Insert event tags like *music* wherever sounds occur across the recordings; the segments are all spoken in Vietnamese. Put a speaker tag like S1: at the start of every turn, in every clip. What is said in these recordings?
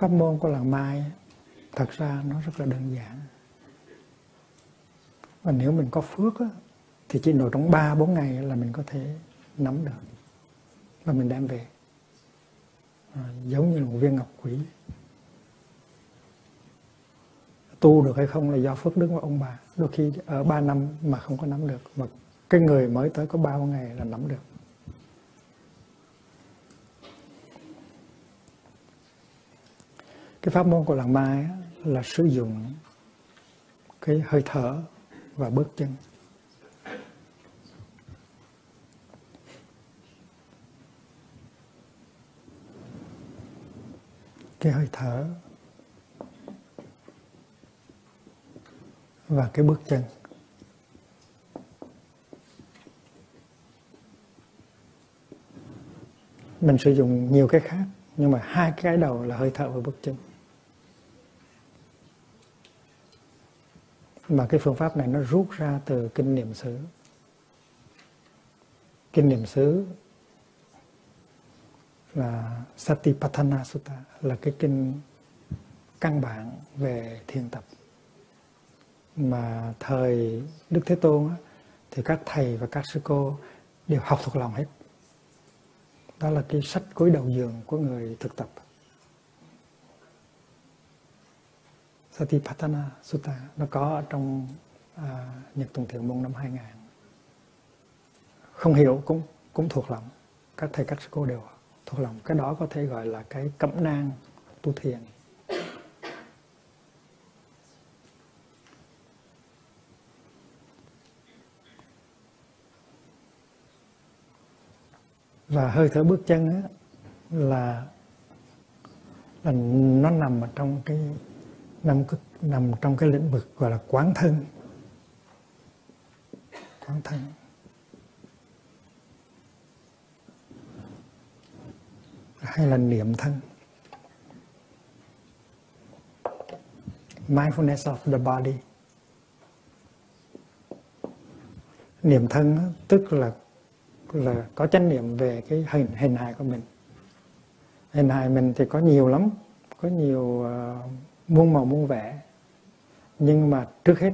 S1: pháp môn của làng mai thật ra nó rất là đơn giản. Và nếu mình có phước á, thì chỉ nội trong 3 4 ngày là mình có thể nắm được và mình đem về. À, giống như là một viên ngọc quý. Tu được hay không là do phước đức của ông bà. Đôi khi ở 3 năm mà không có nắm được mà cái người mới tới có bao ngày là nắm được. Cái pháp môn của làng mai là sử dụng cái hơi thở và bước chân. Cái hơi thở và cái bước chân. Mình sử dụng nhiều cái khác, nhưng mà hai cái đầu là hơi thở và bước chân. Mà cái phương pháp này nó rút ra từ kinh niệm xứ. Kinh niệm xứ là Satipatthana Sutta là cái kinh căn bản về thiền tập. Mà thời Đức Thế Tôn á, thì các thầy và các sư cô đều học thuộc lòng hết. Đó là cái sách cuối đầu giường của người thực tập. Satipatthana Sutta nó có ở trong à, Nhật Tùng Thiện Môn năm 2000 không hiểu cũng cũng thuộc lòng. Các thầy các sư cô đều thuộc lòng. Cái đó có thể gọi là cái cẩm nang tu thiền. Và hơi thở bước chân á, là là nó nằm ở trong cái nằm nằm trong cái lĩnh vực gọi là quán thân. Quán thân. Hay là niệm thân. Mindfulness of the body. Niệm thân tức là là có chánh niệm về cái hình hình hài của mình. Hình hài mình thì có nhiều lắm. Có nhiều uh, muôn màu muôn vẻ. Nhưng mà trước hết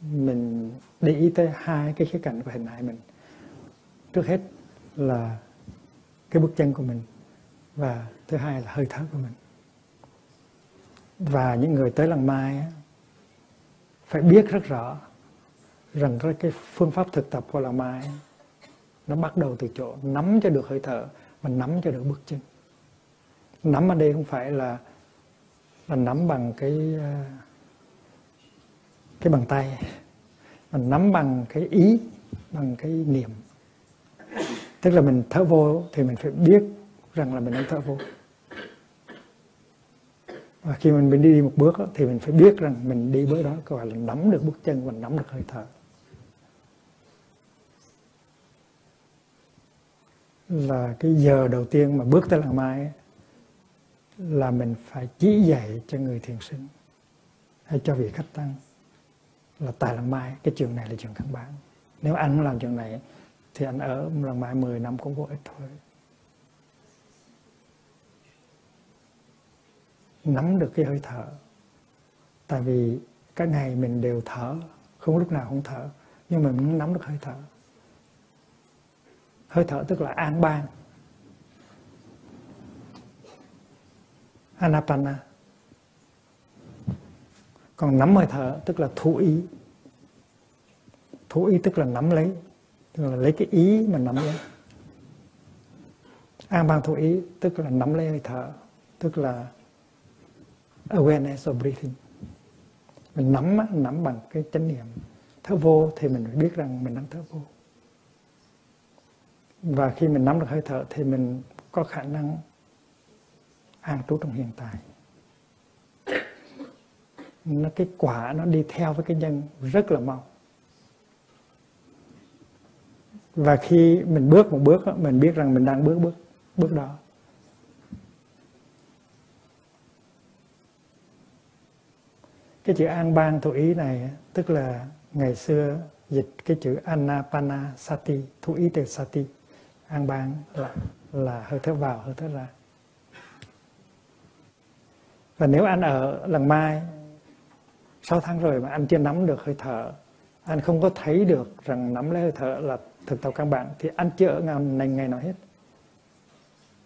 S1: mình để ý tới hai cái khía cạnh của hình hài mình. Trước hết là cái bước chân của mình và thứ hai là hơi thở của mình. Và những người tới lần mai phải biết rất rõ rằng cái phương pháp thực tập của lần mai nó bắt đầu từ chỗ nắm cho được hơi thở và nắm cho được bước chân. Nắm ở đây không phải là mình nắm bằng cái ờ, cái bàn tay. Mình nắm bằng cái ý bằng cái niệm. Tức là mình thở vô thì mình phải biết rằng là mình đang thở vô. Và khi mình, mình đi một bước thì mình phải biết rằng mình đi bước đó gọi là nắm được bước chân và nắm được hơi thở. Là cái giờ đầu tiên mà bước tới làng mai là mình phải chỉ dạy cho người thiền sinh hay cho vị khách tăng là tại lần mai. Cái trường này là trường căn bản. Nếu anh làm trường này thì anh ở lần mai 10 năm cũng vô ích thôi. Nắm được cái hơi thở. Tại vì các ngày mình đều thở, không lúc nào không thở, nhưng mà mình nắm được hơi thở. Hơi thở tức là an ban. Anapana. Còn nắm hơi thở, tức là thủ ý. Thủ ý tức là nắm lấy, tức là lấy cái ý mà nắm lấy. An ban thủ ý tức là nắm lấy hơi thở, tức là awareness of breathing. Mình nắm nắm bằng cái chánh niệm. Thở vô thì mình phải biết rằng mình đang thở vô. Và khi mình nắm được hơi thở thì mình có khả năng an trú trong hiện tại. Nó, cái quả nó đi theo với cái nhân rất là mau. Và khi mình bước một bước mình biết rằng mình đang bước bước bước đó. Cái chữ an ban thủ ý này tức là ngày xưa dịch cái chữ anapana sati thủ ý từ sati, an ban là là hơi thở vào, hơi thở ra và nếu anh ở lần mai 6 tháng rồi mà anh chưa nắm được hơi thở anh không có thấy được rằng nắm lấy hơi thở là thực tập căn bản, thì anh chưa ở ngày này ngày nào hết.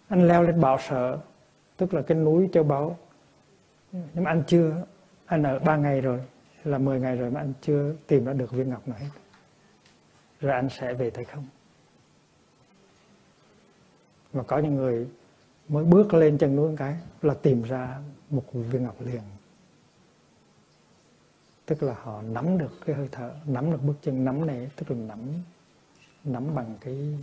S1: Anh leo lên bảo sở, tức là cái núi châu báu. Nhưng mà anh chưa anh ở ba ngày rồi là 10 ngày rồi mà anh chưa tìm ra được viên ngọc nào hết, rồi anh sẽ về thấy không. Mà có những người mới bước lên chân núi một cái là tìm ra một viên ngọc liền. Tức là họ nắm được cái hơi thở, nắm được bước chân, nắm này, tức là nắm nắm bằng cái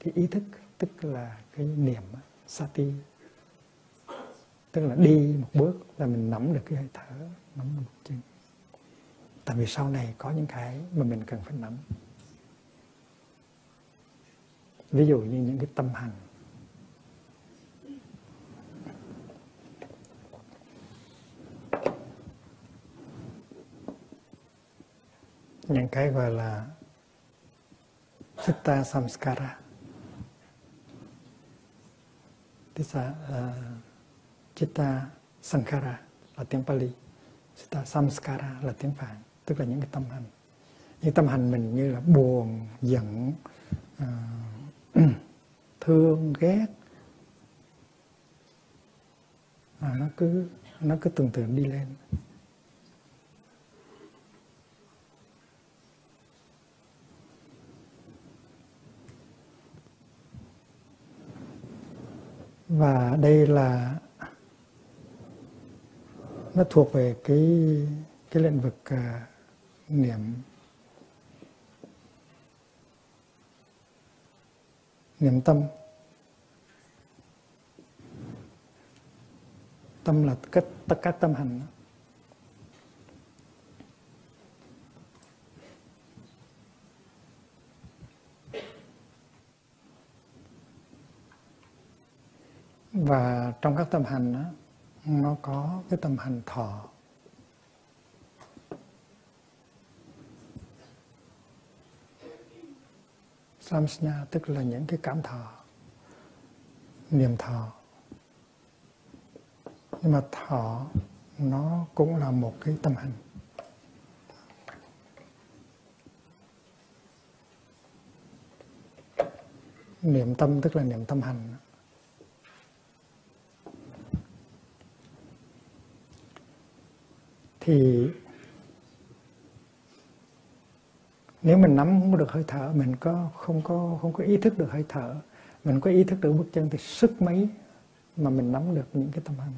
S1: cái ý thức, tức là cái niệm sati. Tức là đi một bước là mình nắm được cái hơi thở, nắm được bước chân. Tại vì sau này có những cái mà mình cần phải nắm. Ví dụ như những cái tâm hành những cái gọi là Chitta Samskara. Tisa uh, Chitta Sankhara là tiếng Pali. Chitta Samskara là tiếng Phạn tức là những cái tâm hành. Những tâm hành mình như là buồn giận uh, *clears throat* thương ghét. À, nó cứ nó cứ tưởng tượng đi lên. Và đây là nó thuộc về cái cái lĩnh vực uh, niệm. Niệm tâm. Tâm là tất tất cả tâm hành và trong các tâm hành đó, nó có cái tâm hành thọ. Samsna tức là những cái cảm thọ niềm thọ. Nhưng mà thọ nó cũng là một cái tâm hành. Niệm tâm tức là niệm tâm hành. Thì nếu mình nắm không được hơi thở mình có không có không có ý thức được hơi thở mình có ý thức được bước chân thì sức mấy mà mình nắm được những cái tâm hành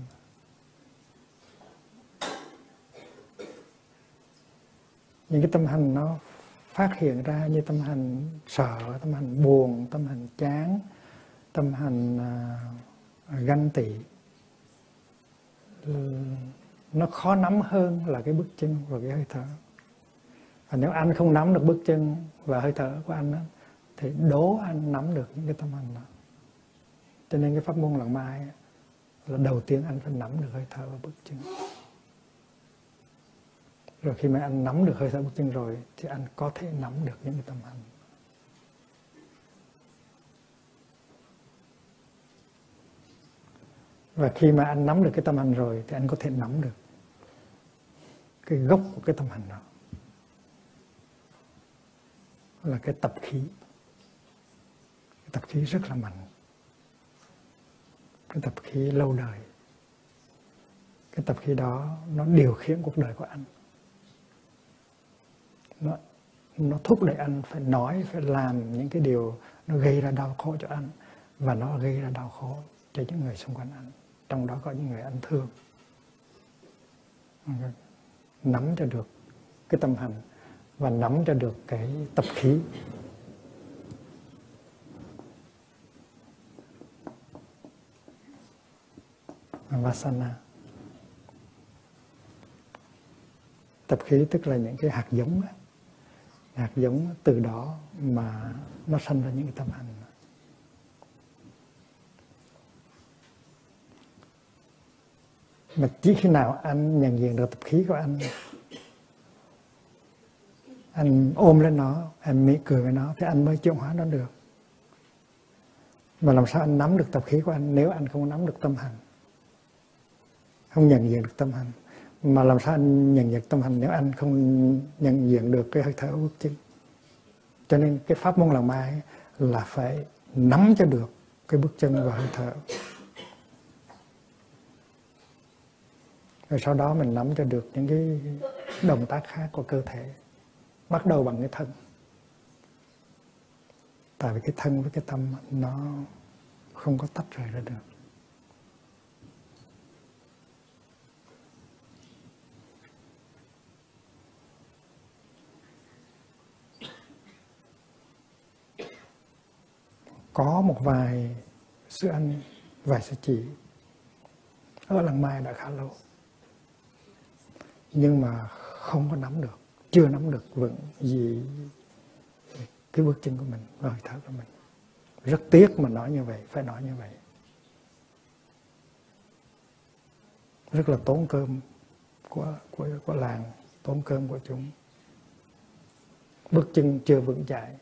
S1: những cái tâm hành nó phát hiện ra như tâm hành sợ tâm hành buồn tâm hành chán tâm hành uh, ganh tị nó khó nắm hơn là cái bước chân và cái hơi thở. Và nếu anh không nắm được bước chân và hơi thở của anh đó, thì đố anh nắm được những cái tâm hành đó. Cho nên cái pháp môn lần mai là đầu tiên anh phải nắm được hơi thở và bước chân. Rồi khi mà anh nắm được hơi thở bước chân rồi thì anh có thể nắm được những cái tâm hành và khi mà anh nắm được cái tâm hành rồi thì anh có thể nắm được cái gốc của cái tâm hành đó, là cái tập khí. Cái tập khí rất là mạnh. Cái tập khí lâu đời. Cái tập khí đó nó điều khiển cuộc đời của anh. Nó nó thúc đẩy anh phải nói, phải làm những cái điều nó gây ra đau khổ cho anh và nó gây ra đau khổ cho những người xung quanh anh. Trong đó có những người anh thương nắm cho được cái tâm hành và nắm cho được cái tập khí. Vasana tập khí tức là những cái hạt giống hạt giống từ đó mà nó sanh ra những cái tâm hành. Mà chỉ khi nào anh nhận diện được tập khí của anh anh ôm lên nó, anh mỉm cười với nó, thì anh mới chuyển hóa nó được. Mà làm sao anh nắm được tập khí của anh nếu anh không nắm được tâm hành? Không nhận diện được tâm hành. Mà làm sao anh nhận diện tâm hành nếu anh không nhận diện được cái hơi thở bước chân cho nên cái pháp môn làm mai là phải nắm cho được cái bước chân và hơi thở. Rồi sau đó mình nắm cho được những cái động tác khác của cơ thể. Bắt đầu bằng cái thân. Tại vì cái thân với cái tâm nó không có tách rời ra được. Có một vài sư anh vài sư chị ở làng mai đã khá lâu nhưng mà không có nắm được, chưa nắm được vững gì cái bước chân của mình và hơi thở của mình. Rất tiếc mà nói như vậy, phải nói như vậy. Rất là tốn cơm của của của làng, tốn cơm của chúng. Bước chân chưa vững chãi,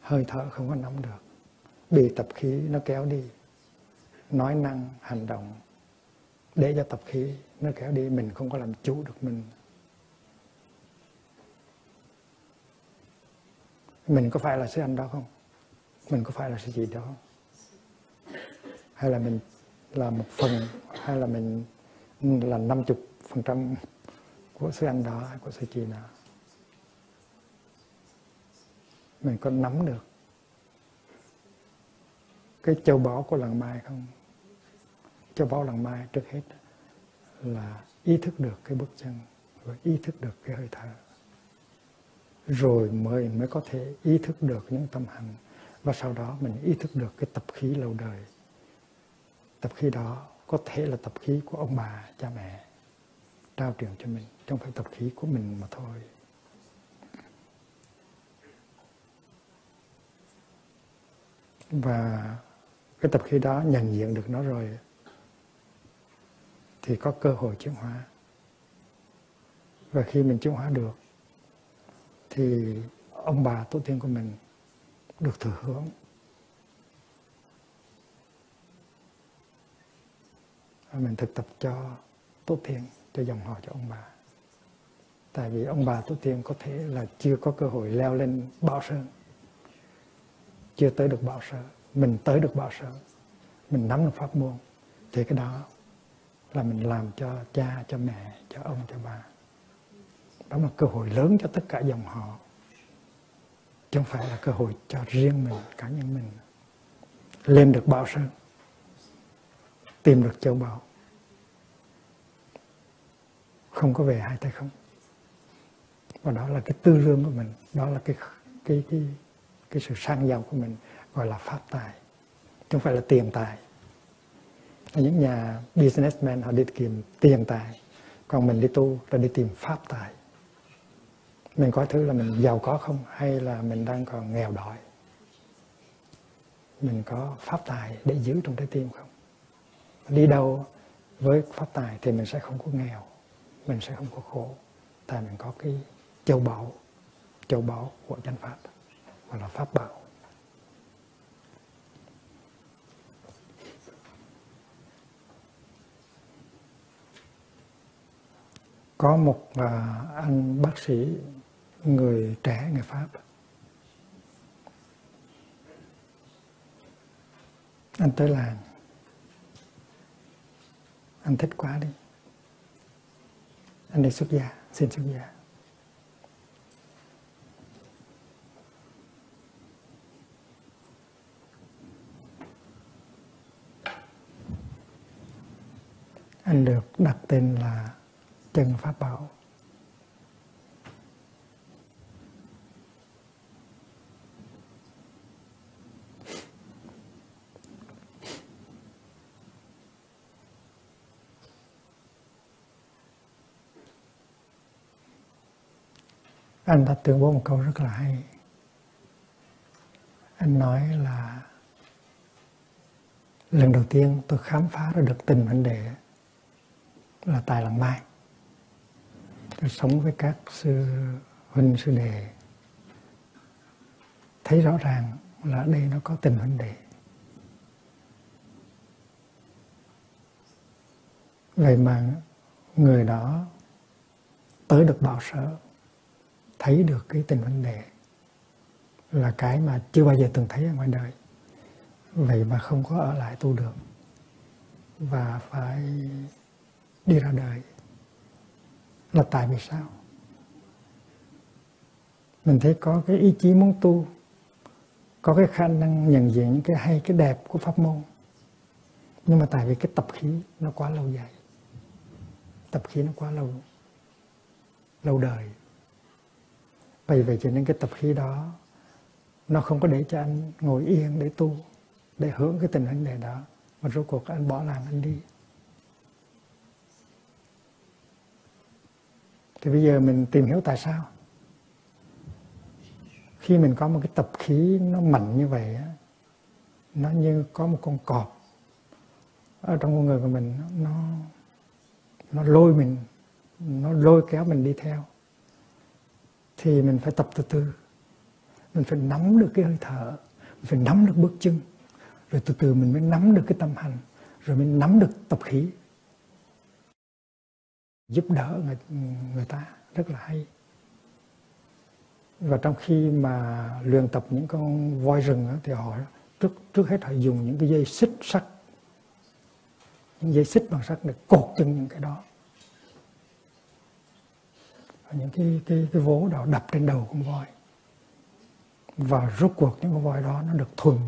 S1: hơi thở không có nắm được. Bị tập khí nó kéo đi, nói năng, hành động để cho tập khí nó kéo đi, mình không có làm chủ được mình. Mình có phải là sư anh đó không? Mình có phải là sư chị đó không? Hay là mình là một phần, hay là mình là năm chục phần trăm của sư anh đó hay của sư chị nào mình có nắm được cái châu báu của lần mai không? Cho báu làng mai trước hết là ý thức được cái bước chân và ý thức được cái hơi thở. Rồi mới mới có thể ý thức được những tâm hành và sau đó mình ý thức được cái tập khí lâu đời. Tập khí đó có thể là tập khí của ông bà, cha mẹ trao truyền cho mình. Trong phải tập khí của mình mà thôi. Và cái tập khí đó nhận diện được nó rồi thì có cơ hội chuyển hóa. Và khi mình chuyển hóa được, thì ông bà tổ tiên của mình được thừa hưởng. Và mình thực tập cho tổ tiên, cho dòng họ cho ông bà. Tại vì ông bà tổ tiên có thể là chưa có cơ hội leo lên bảo sơn. Chưa tới được bảo sơn. Mình tới được bảo sơn, mình nắm được pháp môn. Thì cái đó là mình làm cho cha, cho mẹ, cho ông, cho bà đó là cơ hội lớn cho tất cả dòng họ. Chứ không phải là cơ hội cho riêng mình, cá nhân mình. Lên được bảo sơn tìm được châu báu. Không có về hai tay không. Và đó là cái tư lương của mình. Đó là cái cái cái cái sự sang giàu của mình, gọi là pháp tài. Chứ không phải là tiền tài những nhà businessman họ đi tìm tiền tài, còn mình đi tu là đi tìm pháp tài. Mình có thứ là mình giàu có không hay là mình đang còn nghèo đói. Mình có pháp tài để giữ trong trái tim không? Đi đâu với pháp tài thì mình sẽ không có nghèo, mình sẽ không có khổ. Tại mình có cái châu báu châu báu của chánh pháp, gọi là pháp bảo. Có một à, anh bác sĩ người trẻ, người Pháp. Anh tới làng anh thích quá đi. Anh đi xuất gia, xin xuất gia. Anh được đặt tên là chân Pháp Bảo. Anh đã tuyên bố một câu rất là hay. Anh nói là lần đầu tiên tôi khám phá ra được tình vấn đề là tài làng mai sống với các sư huynh, sư đệ. Thấy rõ ràng là đây nó có tình huynh đề vậy mà người đó tới được bảo sở, thấy được cái tình huynh đề là cái mà chưa bao giờ từng thấy ở ngoài đời. Vậy mà không có ở lại tu được và phải đi ra đời là tại vì sao? Mình thấy có cái ý chí muốn tu, có cái khả năng nhận diện những cái hay, cái đẹp của pháp môn. Nhưng mà tại vì cái tập khí nó quá lâu dài, tập khí nó quá lâu lâu đời. Vậy vậy cho nên cái tập khí đó, nó không có để cho anh ngồi yên để tu, để hưởng cái tình hình này đó. Mà rốt cuộc anh bỏ làm anh đi. Thì bây giờ mình tìm hiểu tại sao. Khi mình có một cái tập khí nó mạnh như vậy nó như có một con cọp ở trong con người của mình nó nó lôi mình, nó lôi kéo mình đi theo, thì mình phải tập từ từ. Mình phải nắm được cái hơi thở, mình phải nắm được bước chân, rồi từ từ mình mới nắm được cái tâm hành, rồi mình nắm được tập khí giúp đỡ người, người ta. Rất là hay. Và trong khi mà luyện tập những con voi rừng thì họ trước trước hết họ dùng những cái dây xích sắt. Những dây xích bằng sắt để cột chân những cái đó. Những cái cái cái vố đó đập trên đầu con voi. Và rốt cuộc những con voi đó nó được thuần.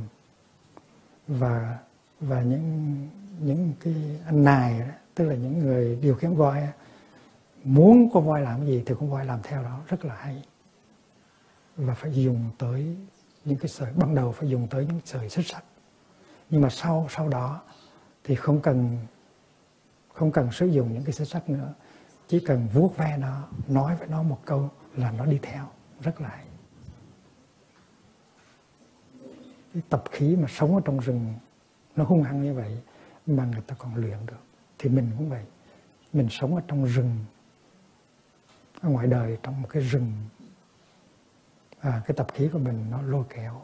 S1: Và và những những cái anh nài đó, tức là những người điều khiển voi muốn con voi làm gì thì con voi làm theo đó, rất là hay. Và phải dùng tới những cái sợi, ban đầu phải dùng tới những sợi xích sắt. Nhưng mà sau sau đó thì không cần không cần sử dụng những cái xích sắt nữa. Chỉ cần vuốt ve nó, nói với nó một câu là nó đi theo. Rất là hay. Cái tập khí mà sống ở trong rừng, nó hung hăng như vậy mà người ta còn luyện được. Thì mình cũng vậy. Mình sống ở trong rừng ở ngoài đời trong một cái rừng. À, cái tập khí của mình nó lôi kéo.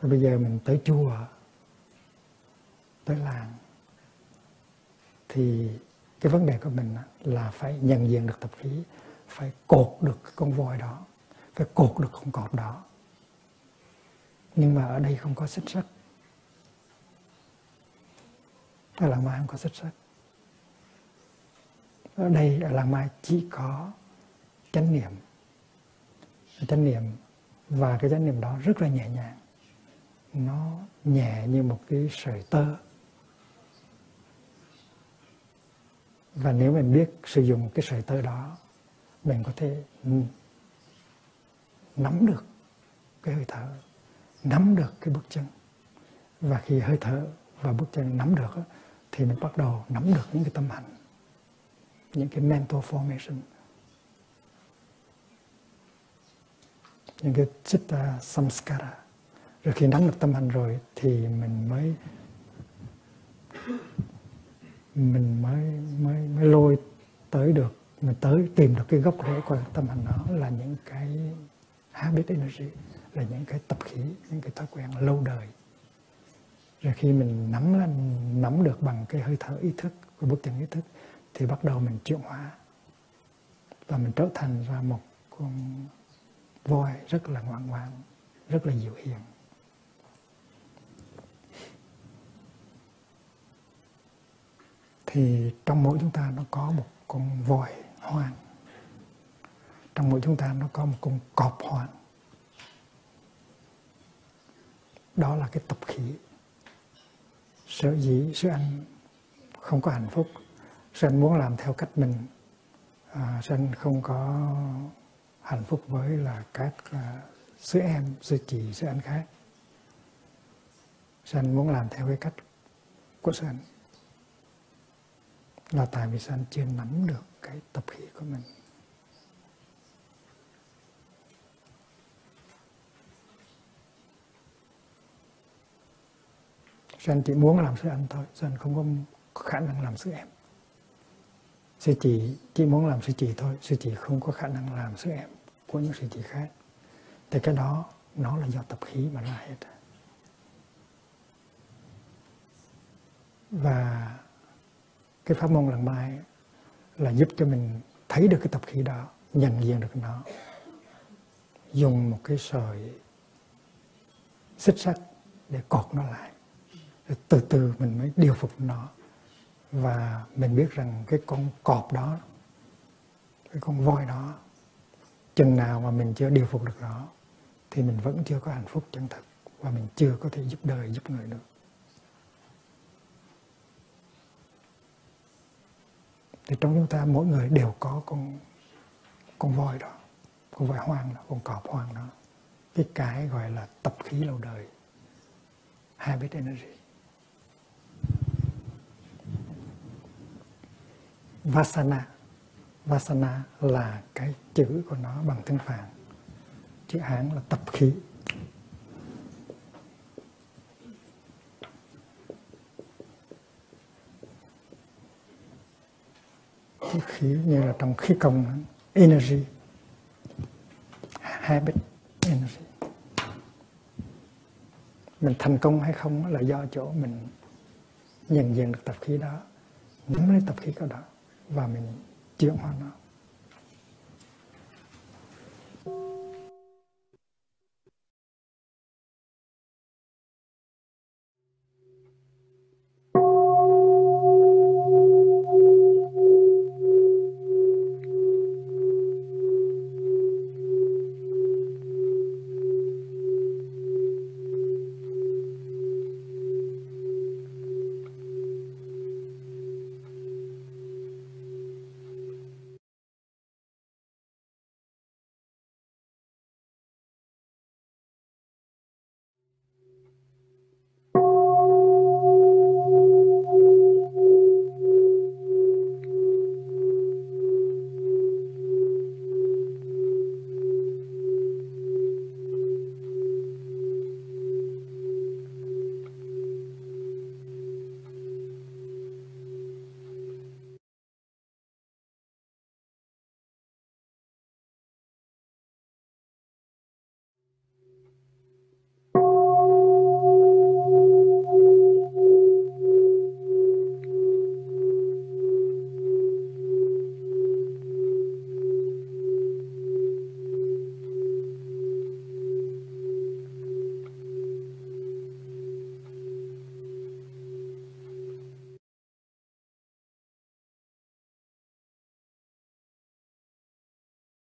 S1: Rồi bây giờ mình tới chùa tới làng. Thì cái vấn đề của mình là phải nhận diện được tập khí phải cột được con voi đó phải cột được con cọp đó. Nhưng mà ở đây không có xích sắt. Ở là mai không có xích sắt ở đây ở làng mai chỉ có chánh niệm. Chánh niệm và cái chánh niệm đó rất là nhẹ nhàng. Nó nhẹ như một cái sợi tơ. Và nếu mình biết sử dụng cái sợi tơ đó, mình có thể nắm được cái hơi thở, nắm được cái bước chân. Và khi hơi thở và bước chân nắm được thì mình bắt đầu nắm được những cái tâm hành những cái mental formation. Những cái chitta samskara. Rồi khi nắm được tâm hành rồi thì mình mới mình mới mới mới lôi tới được, mình tới tìm được cái gốc rễ của tâm hành đó là những cái habit energy, là những cái tập khí, những cái thói quen lâu đời. Rồi khi mình nắm lên, nắm được bằng cái hơi thở ý thức của bước chân ý thức thì bắt đầu mình chuyển hóa. Và mình trở thành ra một con voi rất là ngoan ngoãn, rất là dịu hiền. Thì trong mỗi chúng ta nó có một con voi hoang. Trong mỗi chúng ta nó có một con cọp hoang. Đó là cái tập khí. Sở dĩ sư anh không có hạnh phúc sanh muốn làm theo cách mình. À, sư không có hạnh phúc với là các à, sư em sư chị sư anh khác. Sanh muốn làm theo cái cách của sanh là tại vì sanh chưa nắm được cái tập khí của mình. Sanh anh chỉ muốn làm sư anh thôi. Sanh anh không có khả năng làm sư em sư chị chỉ muốn làm sư chị thôi. Sư chị không có khả năng làm sư em của những sư chị khác. Thì cái đó, nó là do tập khí mà ra hết. Và cái pháp môn lần mai là giúp cho mình thấy được cái tập khí đó, nhận diện được nó. Dùng một cái sợi xích sắt để cột nó lại. Rồi từ từ mình mới điều phục nó và mình biết rằng cái con cọp đó, cái con voi đó, chừng nào mà mình chưa điều phục được nó, thì mình vẫn chưa có hạnh phúc chân thực và mình chưa có thể giúp đời, giúp người được. Thì trong chúng ta, mỗi người đều có con con voi đó, con voi hoang đó, con cọp hoang đó. Cái cái gọi là tập khí lâu đời, habit energy. Vasana. Vasana là cái chữ của nó bằng tiếng Phạn. Chữ Hán là tập khí. Chữ khí như là trong khí công, energy. Habit, energy. Mình thành công hay không là do chỗ mình nhận diện được tập khí đó. Nắm lấy tập khí đó và mình chuyển hóa nó